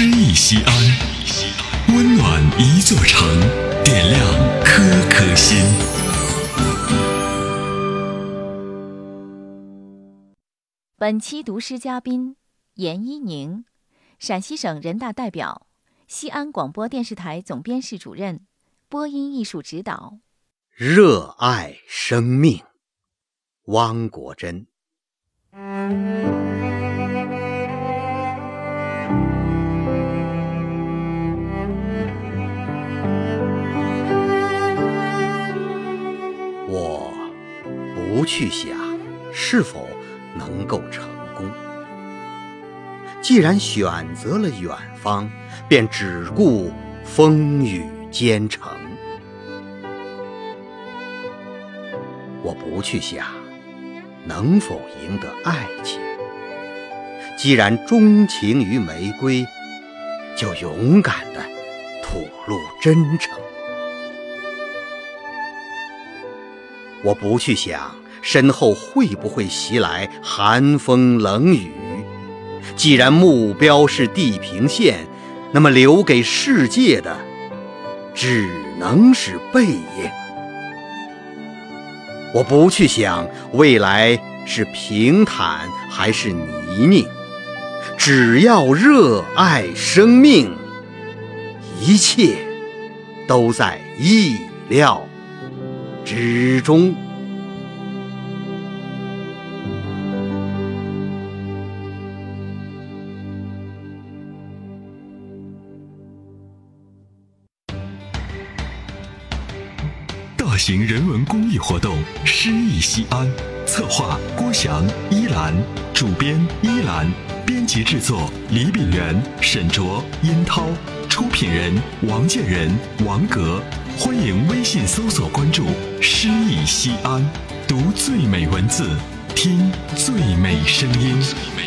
诗意西安，温暖一座城，点亮颗颗心。本期读诗嘉宾严一宁，陕西省人大代表，西安广播电视台总编室主任，播音艺术指导。热爱生命，汪国真。不去想是否能够成功，既然选择了远方，便只顾风雨兼程。我不去想能否赢得爱情，既然钟情于玫瑰，就勇敢地吐露真诚。我不去想身后会不会袭来寒风冷雨，既然目标是地平线，那么留给世界的只能是背影。我不去想未来是平坦还是泥泞，只要热爱生命，一切都在意料之中。大型人文公益活动《诗意西安》，策划郭翔、依兰，主编依兰，编辑制作李炳元、沈卓、殷涛，出品人王建仁、王格。欢迎微信搜索关注“西安”，读最美文字，听最美声音。